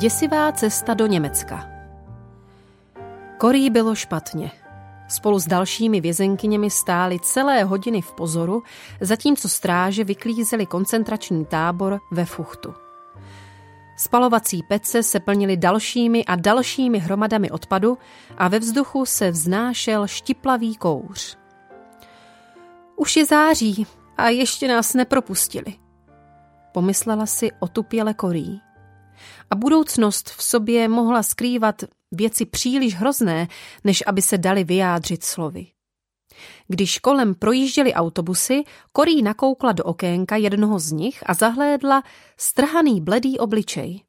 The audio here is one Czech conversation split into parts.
Děsivá cesta do Německa. Korí bylo špatně. Spolu s dalšími vězenkyněmi stály celé hodiny v pozoru, zatímco stráže vyklízely koncentrační tábor ve Fuchtu. Spalovací pece se plnily dalšími a dalšími hromadami odpadu a ve vzduchu se vznášel štiplavý kouř. Už je září a ještě nás nepropustili. Pomyslela si otupěle Korí a budoucnost v sobě mohla skrývat věci příliš hrozné, než aby se dali vyjádřit slovy. Když kolem projížděly autobusy, Korí nakoukla do okénka jednoho z nich a zahlédla strhaný bledý obličej.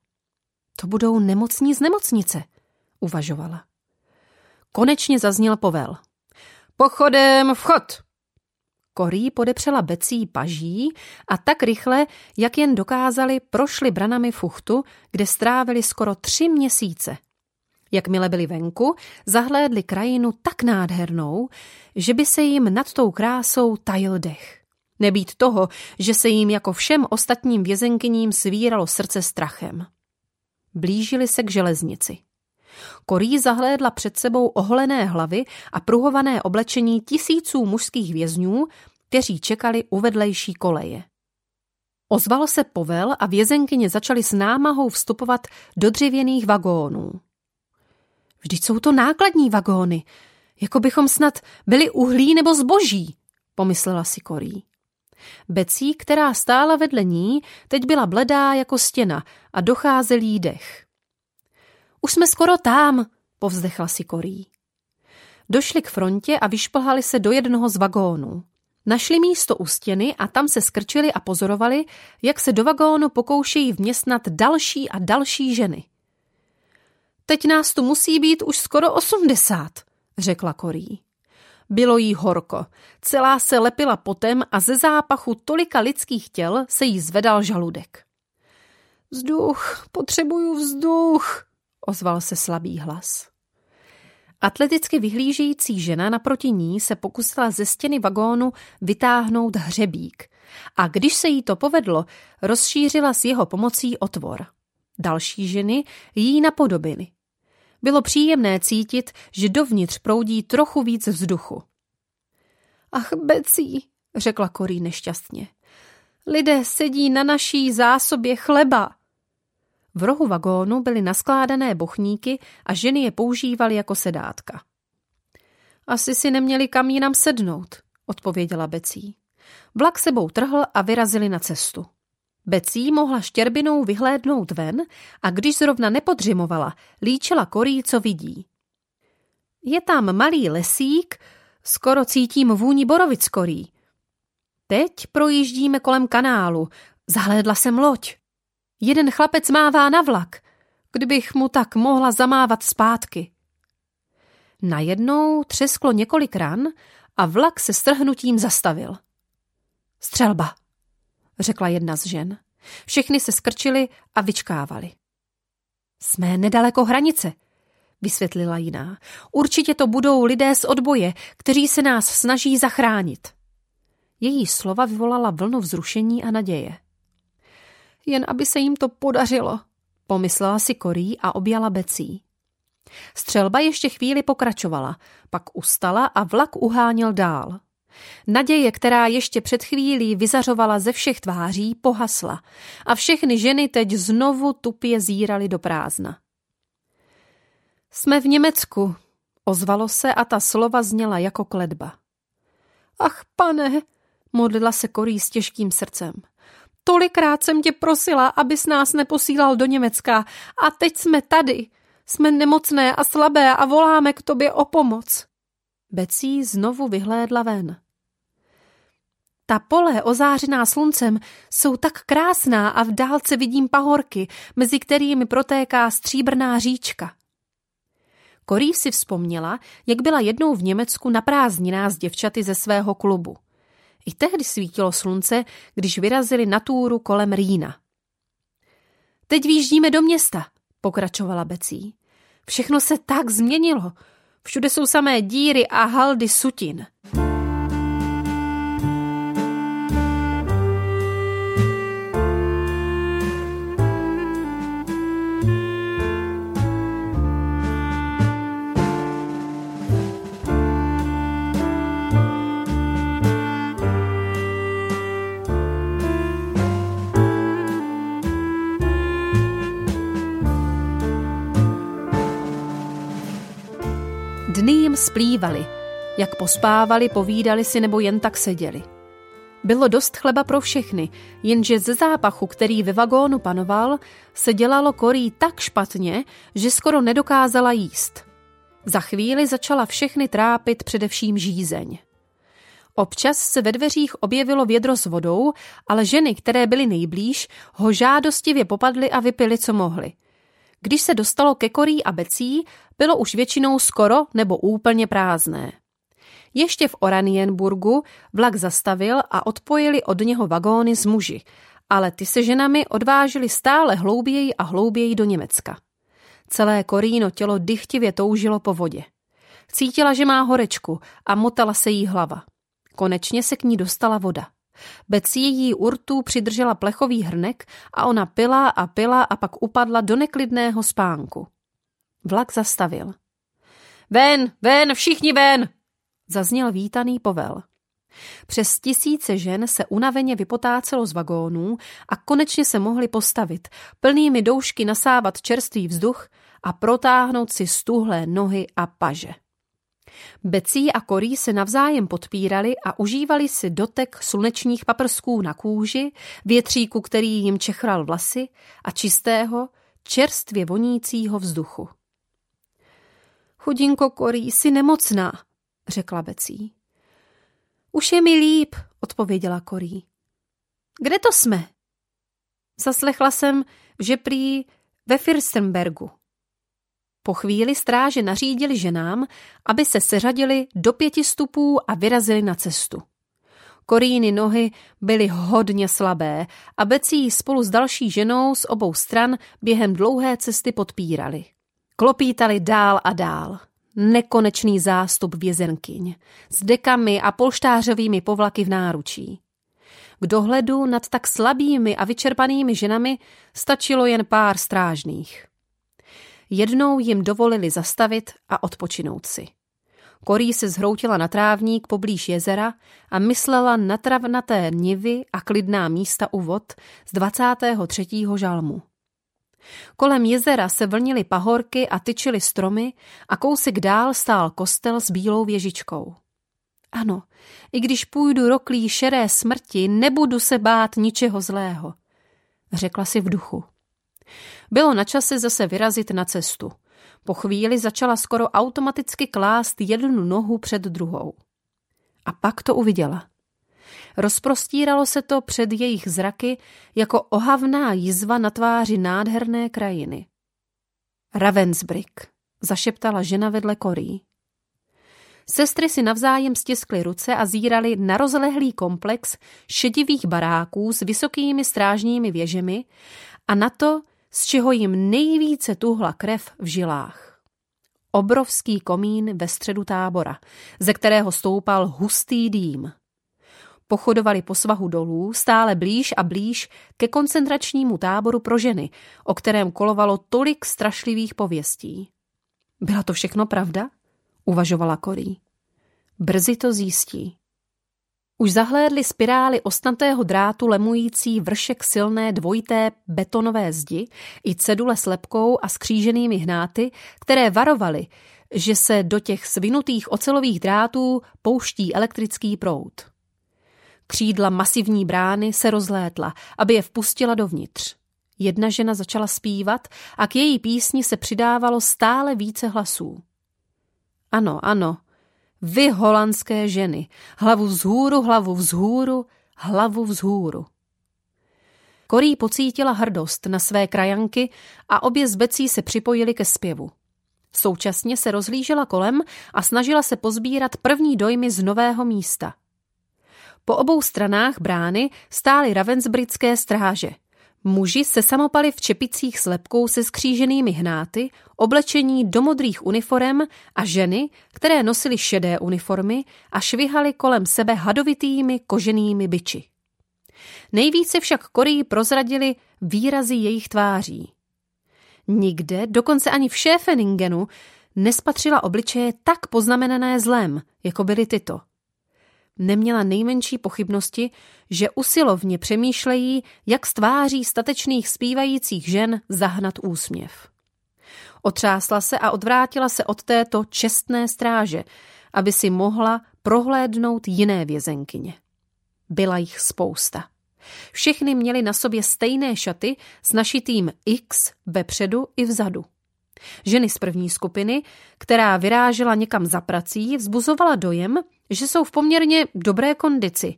To budou nemocní z nemocnice, uvažovala. Konečně zazněl povel. Pochodem vchod! Korí podepřela becí paží a tak rychle, jak jen dokázali, prošli branami fuchtu, kde strávili skoro tři měsíce. Jakmile byli venku, zahlédli krajinu tak nádhernou, že by se jim nad tou krásou tajil dech. Nebýt toho, že se jim jako všem ostatním vězenkyním svíralo srdce strachem. Blížili se k železnici. Korí zahlédla před sebou oholené hlavy a pruhované oblečení tisíců mužských vězňů, kteří čekali u vedlejší koleje. Ozval se povel a vězenkyně začaly s námahou vstupovat do dřevěných vagónů. Vždyť jsou to nákladní vagóny, jako bychom snad byli uhlí nebo zboží, pomyslela si Korí. Becí, která stála vedle ní, teď byla bledá jako stěna a docházel jí dech. Už jsme skoro tam, povzdechla si Korí. Došli k frontě a vyšplhali se do jednoho z vagónů. Našli místo u stěny a tam se skrčili a pozorovali, jak se do vagónu pokoušejí vměstnat další a další ženy. Teď nás tu musí být už skoro osmdesát, řekla Korí. Bylo jí horko, celá se lepila potem a ze zápachu tolika lidských těl se jí zvedal žaludek. Vzduch, potřebuju vzduch, ozval se slabý hlas. Atleticky vyhlížející žena naproti ní se pokusila ze stěny vagónu vytáhnout hřebík a když se jí to povedlo, rozšířila s jeho pomocí otvor. Další ženy jí napodobily. Bylo příjemné cítit, že dovnitř proudí trochu víc vzduchu. Ach, Becí, řekla Korí nešťastně. Lidé sedí na naší zásobě chleba. V rohu vagónu byly naskládané bochníky a ženy je používaly jako sedátka. Asi si neměli kam jinam sednout, odpověděla Becí. Vlak sebou trhl a vyrazili na cestu. Becí mohla štěrbinou vyhlédnout ven a když zrovna nepodřimovala, líčila korí, co vidí. Je tam malý lesík, skoro cítím vůni borovic korí. Teď projíždíme kolem kanálu, zahlédla jsem loď. Jeden chlapec mává na vlak, kdybych mu tak mohla zamávat zpátky. Najednou třesklo několik ran a vlak se strhnutím zastavil. Střelba, řekla jedna z žen. Všechny se skrčili a vyčkávali. Jsme nedaleko hranice, vysvětlila jiná. Určitě to budou lidé z odboje, kteří se nás snaží zachránit. Její slova vyvolala vlnu vzrušení a naděje. Jen aby se jim to podařilo, pomyslela si Korí a objala Becí. Střelba ještě chvíli pokračovala, pak ustala a vlak uháněl dál. Naděje, která ještě před chvílí vyzařovala ze všech tváří, pohasla a všechny ženy teď znovu tupě zírali do prázdna. Jsme v Německu, ozvalo se a ta slova zněla jako kledba. Ach, pane, modlila se Korí s těžkým srdcem. Tolikrát jsem tě prosila, abys nás neposílal do Německa a teď jsme tady. Jsme nemocné a slabé a voláme k tobě o pomoc. Becí znovu vyhlédla ven. Ta pole ozářená sluncem jsou tak krásná a v dálce vidím pahorky, mezi kterými protéká stříbrná říčka. Korí si vzpomněla, jak byla jednou v Německu na prázdninách s děvčaty ze svého klubu. I tehdy svítilo slunce, když vyrazili na túru kolem Rýna. Teď výjíždíme do města, pokračovala Becí. Všechno se tak změnilo. Všude jsou samé díry a haldy sutin. Splývaly. Jak pospávali, povídali si nebo jen tak seděli. Bylo dost chleba pro všechny, jenže ze zápachu, který ve vagónu panoval, se dělalo korí tak špatně, že skoro nedokázala jíst. Za chvíli začala všechny trápit především žízeň. Občas se ve dveřích objevilo vědro s vodou, ale ženy, které byly nejblíž, ho žádostivě popadly a vypili, co mohli. Když se dostalo ke korí a becí, bylo už většinou skoro nebo úplně prázdné. Ještě v Oranienburgu vlak zastavil a odpojili od něho vagóny s muži, ale ty se ženami odvážili stále hlouběji a hlouběji do Německa. Celé Koríno tělo dychtivě toužilo po vodě. Cítila, že má horečku a motala se jí hlava. Konečně se k ní dostala voda. Beci její urtu přidržela plechový hrnek a ona pila a pila a pak upadla do neklidného spánku. Vlak zastavil. Ven, ven, všichni ven! Zazněl vítaný povel. Přes tisíce žen se unaveně vypotácelo z vagónů a konečně se mohli postavit, plnými doušky nasávat čerstvý vzduch a protáhnout si stuhlé nohy a paže. Becí a korí se navzájem podpírali a užívali si dotek slunečních paprsků na kůži, větříku, který jim čechral vlasy a čistého, čerstvě vonícího vzduchu. Chudinko korí, jsi nemocná, řekla Becí. Už je mi líp, odpověděla korí. Kde to jsme? Zaslechla jsem, že prý ve Firstenbergu. Po chvíli stráže nařídili ženám, aby se seřadili do pěti stupů a vyrazili na cestu. Koríny nohy byly hodně slabé a Becí spolu s další ženou z obou stran během dlouhé cesty podpírali. Klopítali dál a dál. Nekonečný zástup vězenkyň s dekami a polštářovými povlaky v náručí. K dohledu nad tak slabými a vyčerpanými ženami stačilo jen pár strážných. Jednou jim dovolili zastavit a odpočinout si. Korí se zhroutila na trávník poblíž jezera a myslela na travnaté nivy a klidná místa u vod z 23. žalmu. Kolem jezera se vlnily pahorky a tyčily stromy a kousek dál stál kostel s bílou věžičkou. Ano, i když půjdu roklí šeré smrti, nebudu se bát ničeho zlého, řekla si v duchu. Bylo na čase zase vyrazit na cestu. Po chvíli začala skoro automaticky klást jednu nohu před druhou. A pak to uviděla. Rozprostíralo se to před jejich zraky jako ohavná jizva na tváři nádherné krajiny. Ravensbrück, zašeptala žena vedle korí. Sestry si navzájem stiskly ruce a zírali na rozlehlý komplex šedivých baráků s vysokými strážními věžemi a na to, z čeho jim nejvíce tuhla krev v žilách. Obrovský komín ve středu tábora, ze kterého stoupal hustý dým. Pochodovali po svahu dolů, stále blíž a blíž ke koncentračnímu táboru pro ženy, o kterém kolovalo tolik strašlivých pověstí. Byla to všechno pravda? Uvažovala Korí. Brzy to zjistí. Už zahlédli spirály ostnatého drátu lemující vršek silné dvojité betonové zdi i cedule s lepkou a skříženými hnáty, které varovaly, že se do těch svinutých ocelových drátů pouští elektrický proud. Křídla masivní brány se rozlétla, aby je vpustila dovnitř. Jedna žena začala zpívat a k její písni se přidávalo stále více hlasů. Ano, ano, vy holandské ženy, hlavu vzhůru, hlavu vzhůru, hlavu vzhůru. Korí pocítila hrdost na své krajanky a obě z Becí se připojili ke zpěvu. Současně se rozhlížela kolem a snažila se pozbírat první dojmy z nového místa. Po obou stranách brány stály ravensbritské stráže. Muži se samopaly v čepicích s lepkou se skříženými hnáty, oblečení do modrých uniform a ženy, které nosily šedé uniformy a švihaly kolem sebe hadovitými koženými byči. Nejvíce však Korii prozradili výrazy jejich tváří. Nikde, dokonce ani v Šéfeningenu, nespatřila obličeje tak poznamenané zlem, jako byly tyto. Neměla nejmenší pochybnosti, že usilovně přemýšlejí, jak z tváří statečných zpívajících žen zahnat úsměv. Otřásla se a odvrátila se od této čestné stráže, aby si mohla prohlédnout jiné vězenkyně. Byla jich spousta. Všechny měly na sobě stejné šaty s našitým X vepředu i vzadu. Ženy z první skupiny, která vyrážela někam za prací, vzbuzovala dojem, že jsou v poměrně dobré kondici,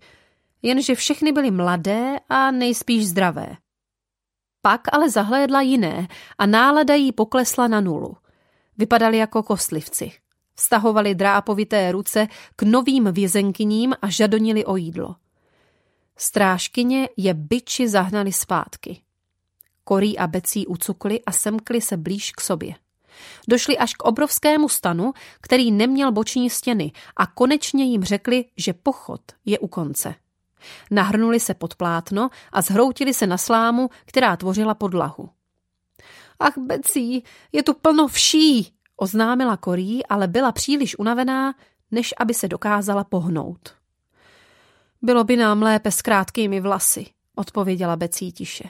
jenže všechny byly mladé a nejspíš zdravé. Pak ale zahlédla jiné a nálada jí poklesla na nulu. Vypadali jako kostlivci. Vztahovali drápovité ruce k novým vězenkyním a žadonili o jídlo. Strážkyně je byči zahnali zpátky. Korí a Becí ucukli a semkli se blíž k sobě. Došli až k obrovskému stanu, který neměl boční stěny a konečně jim řekli, že pochod je u konce. Nahrnuli se pod plátno a zhroutili se na slámu, která tvořila podlahu. Ach, Becí, je tu plno vší, oznámila Korí, ale byla příliš unavená, než aby se dokázala pohnout. Bylo by nám lépe s krátkými vlasy, odpověděla Becí tiše.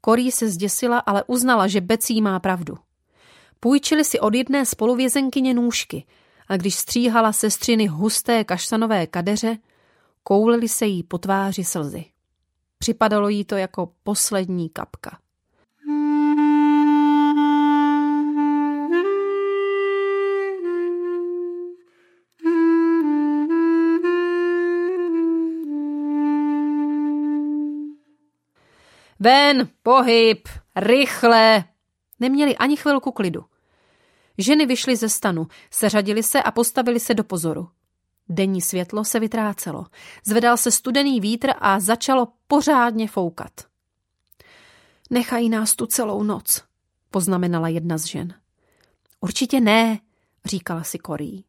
Korí se zděsila, ale uznala, že Becí má pravdu. Půjčili si od jedné spoluvězenkyně nůžky a když stříhala sestřiny husté kaštanové kadeře, koulily se jí po tváři slzy. Připadalo jí to jako poslední kapka. Ven, pohyb, rychle! Neměli ani chvilku klidu. Ženy vyšly ze stanu, seřadili se a postavili se do pozoru. Denní světlo se vytrácelo. Zvedal se studený vítr a začalo pořádně foukat. Nechají nás tu celou noc, poznamenala jedna z žen. Určitě ne, říkala si Korí.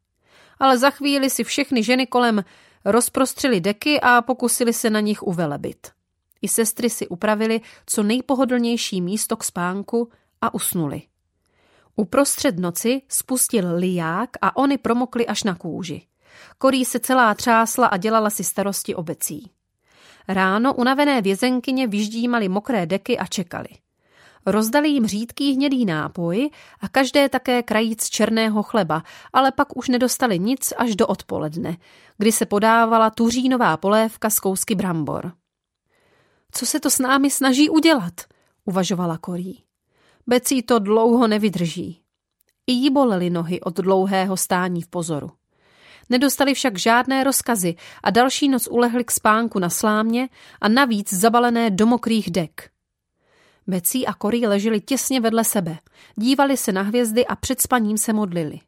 Ale za chvíli si všechny ženy kolem rozprostřili deky a pokusili se na nich uvelebit. I sestry si upravili co nejpohodlnější místo k spánku a usnuli. Uprostřed noci spustil liják a oni promokli až na kůži. Korí se celá třásla a dělala si starosti obecí. Ráno unavené vězenkyně vyždímali mokré deky a čekali. Rozdali jim řídký hnědý nápoj a každé také krajíc černého chleba, ale pak už nedostali nic až do odpoledne, kdy se podávala tuřínová polévka z kousky brambor. Co se to s námi snaží udělat? uvažovala Korí. Becí to dlouho nevydrží. I jí bolely nohy od dlouhého stání v pozoru. Nedostali však žádné rozkazy a další noc ulehli k spánku na slámě a navíc zabalené do mokrých dek. Becí a Korí leželi těsně vedle sebe, dívali se na hvězdy a před spaním se modlili.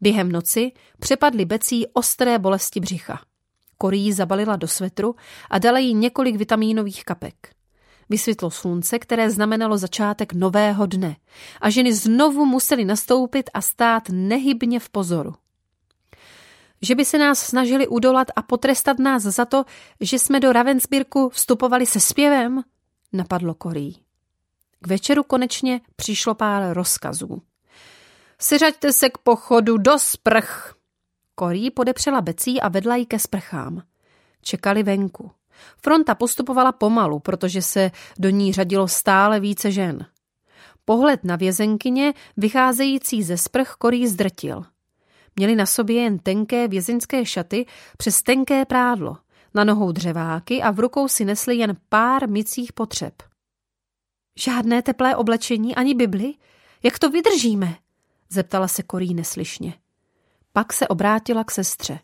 Během noci přepadly Becí ostré bolesti břicha. Korí zabalila do svetru a dala jí několik vitamínových kapek. Vysvětlo slunce, které znamenalo začátek nového dne a ženy znovu musely nastoupit a stát nehybně v pozoru. Že by se nás snažili udolat a potrestat nás za to, že jsme do Ravensbirku vstupovali se zpěvem, napadlo Korí. K večeru konečně přišlo pár rozkazů. Seřaďte se k pochodu do sprch, Korí podepřela Becí a vedla ji ke sprchám. Čekali venku. Fronta postupovala pomalu, protože se do ní řadilo stále více žen. Pohled na vězenkyně, vycházející ze sprch, Korí zdrtil. Měli na sobě jen tenké vězeňské šaty přes tenké prádlo, na nohou dřeváky a v rukou si nesli jen pár mycích potřeb. Žádné teplé oblečení ani Bibli? Jak to vydržíme? zeptala se Korí neslyšně. Pak se obrátila k sestře.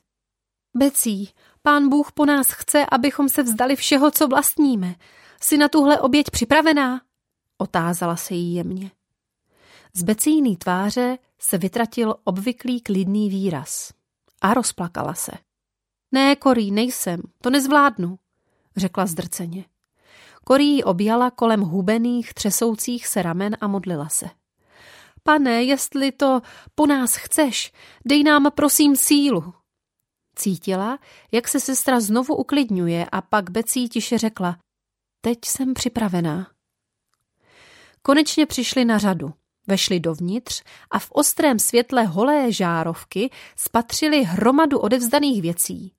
Becí, pán Bůh po nás chce, abychom se vzdali všeho, co vlastníme. Jsi na tuhle oběť připravená? Otázala se jí jemně. Z Becíný tváře se vytratil obvyklý klidný výraz a rozplakala se. Ne, Korí, nejsem, to nezvládnu, řekla zdrceně. Korí ji objala kolem hubených, třesoucích se ramen a modlila se. Pane, jestli to po nás chceš, dej nám prosím sílu. Cítila, jak se sestra znovu uklidňuje a pak Becí tiše řekla, teď jsem připravená. Konečně přišli na řadu. Vešli dovnitř a v ostrém světle holé žárovky spatřili hromadu odevzdaných věcí.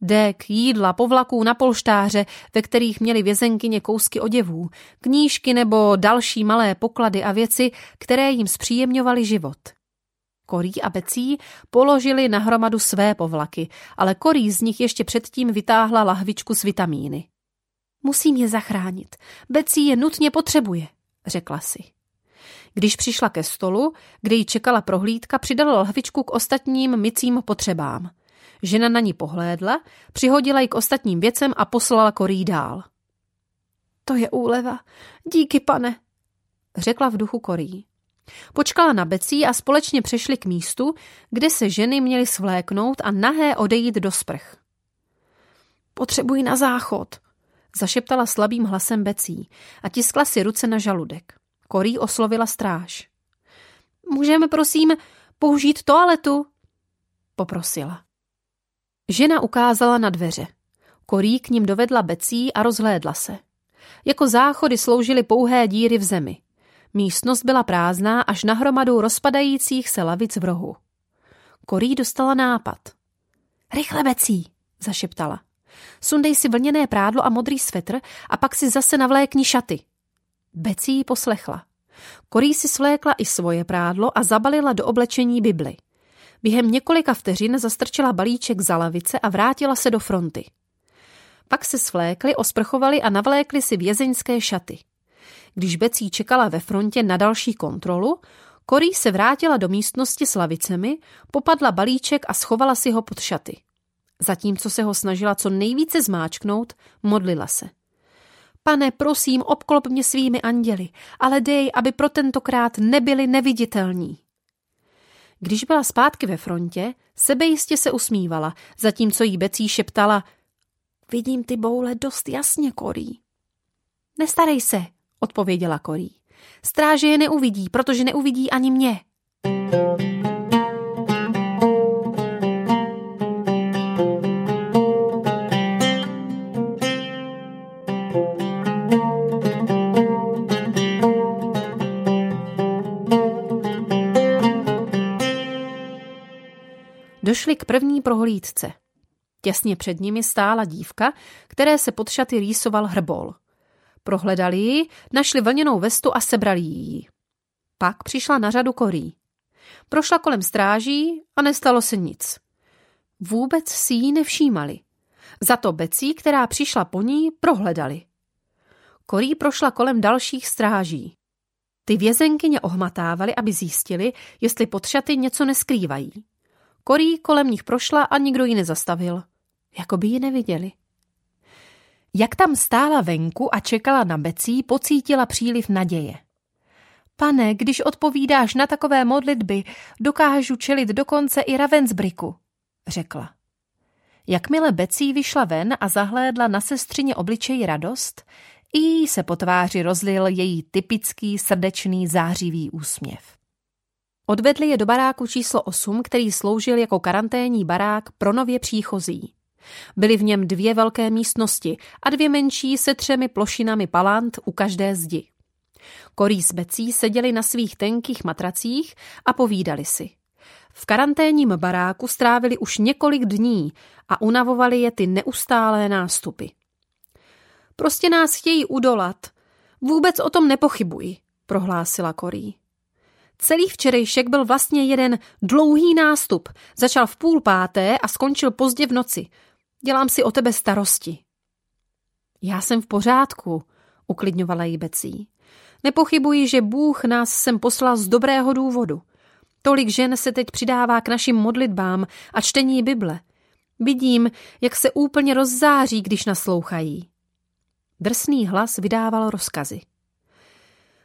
Dek, jídla, povlaků na polštáře, ve kterých měli vězenkyně kousky oděvů, knížky nebo další malé poklady a věci, které jim zpříjemňovaly život. Korí a Becí položili na hromadu své povlaky, ale Korí z nich ještě předtím vytáhla lahvičku s vitamíny. Musím je zachránit. Becí je nutně potřebuje, řekla si. Když přišla ke stolu, kde jí čekala prohlídka, přidala lahvičku k ostatním mycím potřebám. Žena na ní pohlédla, přihodila ji k ostatním věcem a poslala Korí dál. To je úleva. Díky, pane, řekla v duchu Korí. Počkala na Becí a společně přešli k místu, kde se ženy měly svléknout a nahé odejít do sprch. Potřebuji na záchod, zašeptala slabým hlasem Becí a tiskla si ruce na žaludek. Korí oslovila stráž. Můžeme, prosím, použít toaletu? Poprosila. Žena ukázala na dveře. Korí k ním dovedla Becí a rozhlédla se. Jako záchody sloužily pouhé díry v zemi. Místnost byla prázdná až na hromadu rozpadajících se lavic v rohu. Korí dostala nápad. Rychle, Becí, zašeptala. Sundej si vlněné prádlo a modrý svetr a pak si zase navlékni šaty. Becí ji poslechla. Korí si svlékla i svoje prádlo a zabalila do oblečení Bibli. Během několika vteřin zastrčila balíček za lavice a vrátila se do fronty. Pak se svlékli, osprchovali a navlékli si vězeňské šaty. Když Becí čekala ve frontě na další kontrolu, Korí se vrátila do místnosti s lavicemi, popadla balíček a schovala si ho pod šaty. Zatímco se ho snažila co nejvíce zmáčknout, modlila se. Pane, prosím, obklop mě svými anděli, ale dej, aby pro tentokrát nebyli neviditelní. Když byla zpátky ve frontě, sebejistě se usmívala, zatímco jí Becí šeptala Vidím ty boule dost jasně, Korí. Nestarej se, odpověděla Korí. Stráže je neuvidí, protože neuvidí ani mě. Došli k první prohlídce. Těsně před nimi stála dívka, které se pod šaty rýsoval hrbol. Prohledali ji, našli vlněnou vestu a sebrali ji. Pak přišla na řadu korí. Prošla kolem stráží a nestalo se nic. Vůbec si ji nevšímali. Za to Becí, která přišla po ní, prohledali. Korí prošla kolem dalších stráží. Ty vězenkyně ohmatávali, aby zjistili, jestli pod šaty něco neskrývají. Korí kolem nich prošla a nikdo ji nezastavil. Jako by ji neviděli. Jak tam stála venku a čekala na Becí, pocítila příliv naděje. Pane, když odpovídáš na takové modlitby, dokážu čelit dokonce i Ravensbriku, řekla. Jakmile Becí vyšla ven a zahlédla na sestřině obličeji radost, i jí se po tváři rozlil její typický srdečný zářivý úsměv. Odvedli je do baráku číslo 8, který sloužil jako karanténní barák pro nově příchozí. Byly v něm dvě velké místnosti a dvě menší se třemi plošinami palant u každé zdi. Korí s Becí seděli na svých tenkých matracích a povídali si. V karanténním baráku strávili už několik dní a unavovali je ty neustálé nástupy. Prostě nás chtějí udolat. Vůbec o tom nepochybuji, prohlásila Korí. Celý včerejšek byl vlastně jeden dlouhý nástup. Začal v půl páté a skončil pozdě v noci. Dělám si o tebe starosti. Já jsem v pořádku, uklidňovala jí Becí. Nepochybuji, že Bůh nás sem poslal z dobrého důvodu. Tolik žen se teď přidává k našim modlitbám a čtení Bible. Vidím, jak se úplně rozzáří, když naslouchají. Drsný hlas vydával rozkazy.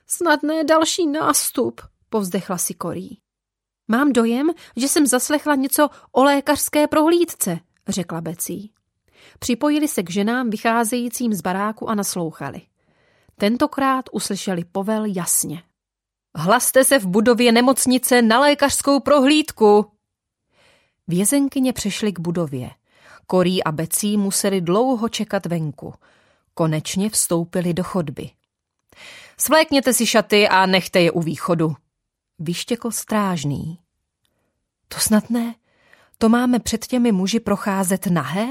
Snadné další nástup, povzdechla si Korí. Mám dojem, že jsem zaslechla něco o lékařské prohlídce, řekla Becí. Připojili se k ženám vycházejícím z baráku a naslouchali. Tentokrát uslyšeli povel jasně. Hlaste se v budově nemocnice na lékařskou prohlídku. Vězenkyně přešly k budově. Korí a Becí museli dlouho čekat venku. Konečně vstoupili do chodby. Svlékněte si šaty a nechte je u východu. Vyštěkl strážný. To snad ne. To máme před těmi muži procházet nahé?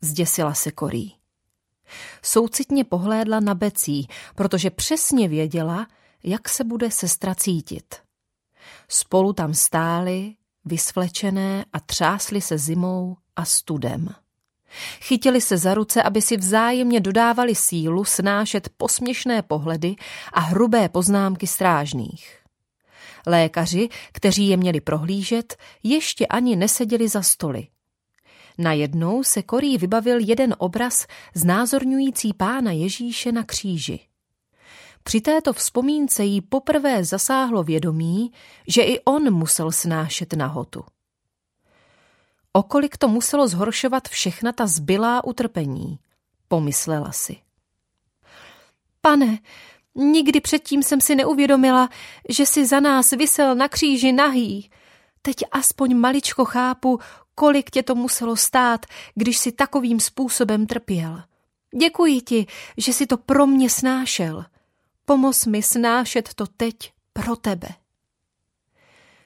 Zděsila se Korí. Soucitně pohlédla na Becí, protože přesně věděla, jak se bude sestra cítit. Spolu tam stáli, vysvlečené a třásli se zimou a studem. Chytili se za ruce, aby si vzájemně dodávali sílu snášet posměšné pohledy a hrubé poznámky strážných. Lékaři, kteří je měli prohlížet, ještě ani neseděli za stoly. Najednou se Korí vybavil jeden obraz znázorňující pána Ježíše na kříži. Při této vzpomínce jí poprvé zasáhlo vědomí, že i on musel snášet nahotu. Okolik to muselo zhoršovat všechna ta zbylá utrpení, pomyslela si. Pane, nikdy předtím jsem si neuvědomila, že si za nás vysel na kříži nahý. Teď aspoň maličko chápu, kolik tě to muselo stát, když si takovým způsobem trpěl. Děkuji ti, že si to pro mě snášel. Pomoz mi snášet to teď pro tebe.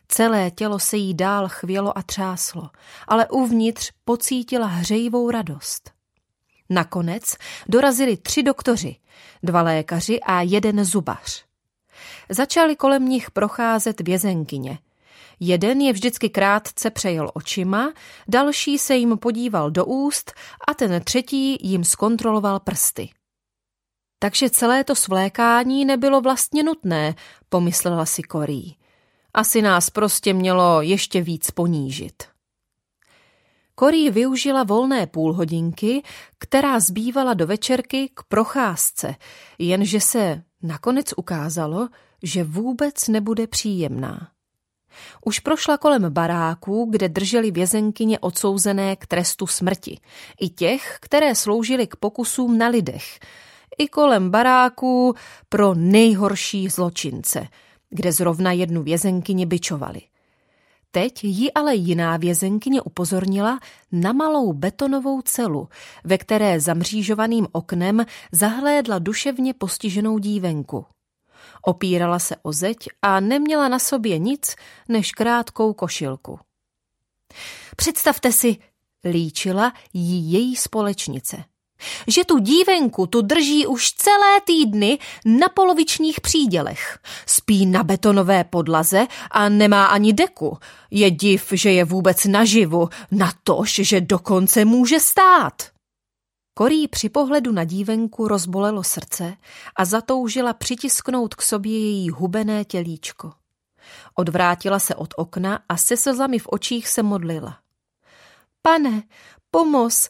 Celé tělo se jí dál chvělo a třáslo, ale uvnitř pocítila hřejivou radost. Nakonec dorazili tři doktoři, dva lékaři a jeden zubař. Začali kolem nich procházet vězenkyně. Jeden je vždycky krátce přejel očima, další se jim podíval do úst a ten třetí jim zkontroloval prsty. Takže celé to svlékání nebylo vlastně nutné, pomyslela si Korí. Asi nás prostě mělo ještě víc ponížit. Korí využila volné půlhodinky, která zbývala do večerky k procházce, jenže se nakonec ukázalo, že vůbec nebude příjemná. Už prošla kolem baráků, kde drželi vězenkyně odsouzené k trestu smrti, i těch, které sloužily k pokusům na lidech, i kolem baráků pro nejhorší zločince – kde zrovna jednu vězenkyni byčovali. Teď ji ale jiná vězenkyně upozornila na malou betonovou celu, ve které zamřížovaným oknem zahlédla duševně postiženou dívenku. Opírala se o zeď a neměla na sobě nic než krátkou košilku. Představte si, líčila jí její společnice že tu dívenku tu drží už celé týdny na polovičních přídělech. Spí na betonové podlaze a nemá ani deku. Je div, že je vůbec naživu, na tož, že dokonce může stát. Korí při pohledu na dívenku rozbolelo srdce a zatoužila přitisknout k sobě její hubené tělíčko. Odvrátila se od okna a se slzami v očích se modlila. Pane, pomoz,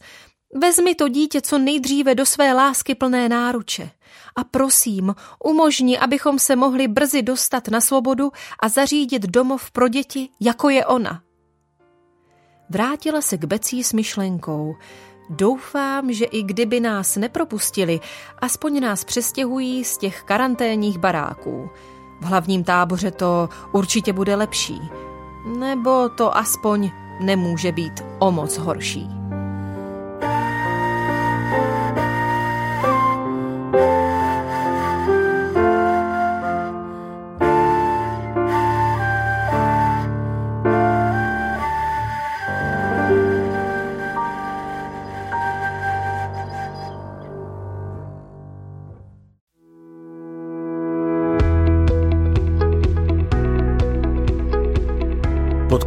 Vezmi to dítě co nejdříve do své lásky plné náruče a prosím, umožni, abychom se mohli brzy dostat na svobodu a zařídit domov pro děti, jako je ona. Vrátila se k Becí s myšlenkou. Doufám, že i kdyby nás nepropustili, aspoň nás přestěhují z těch karanténních baráků. V hlavním táboře to určitě bude lepší. Nebo to aspoň nemůže být o moc horší.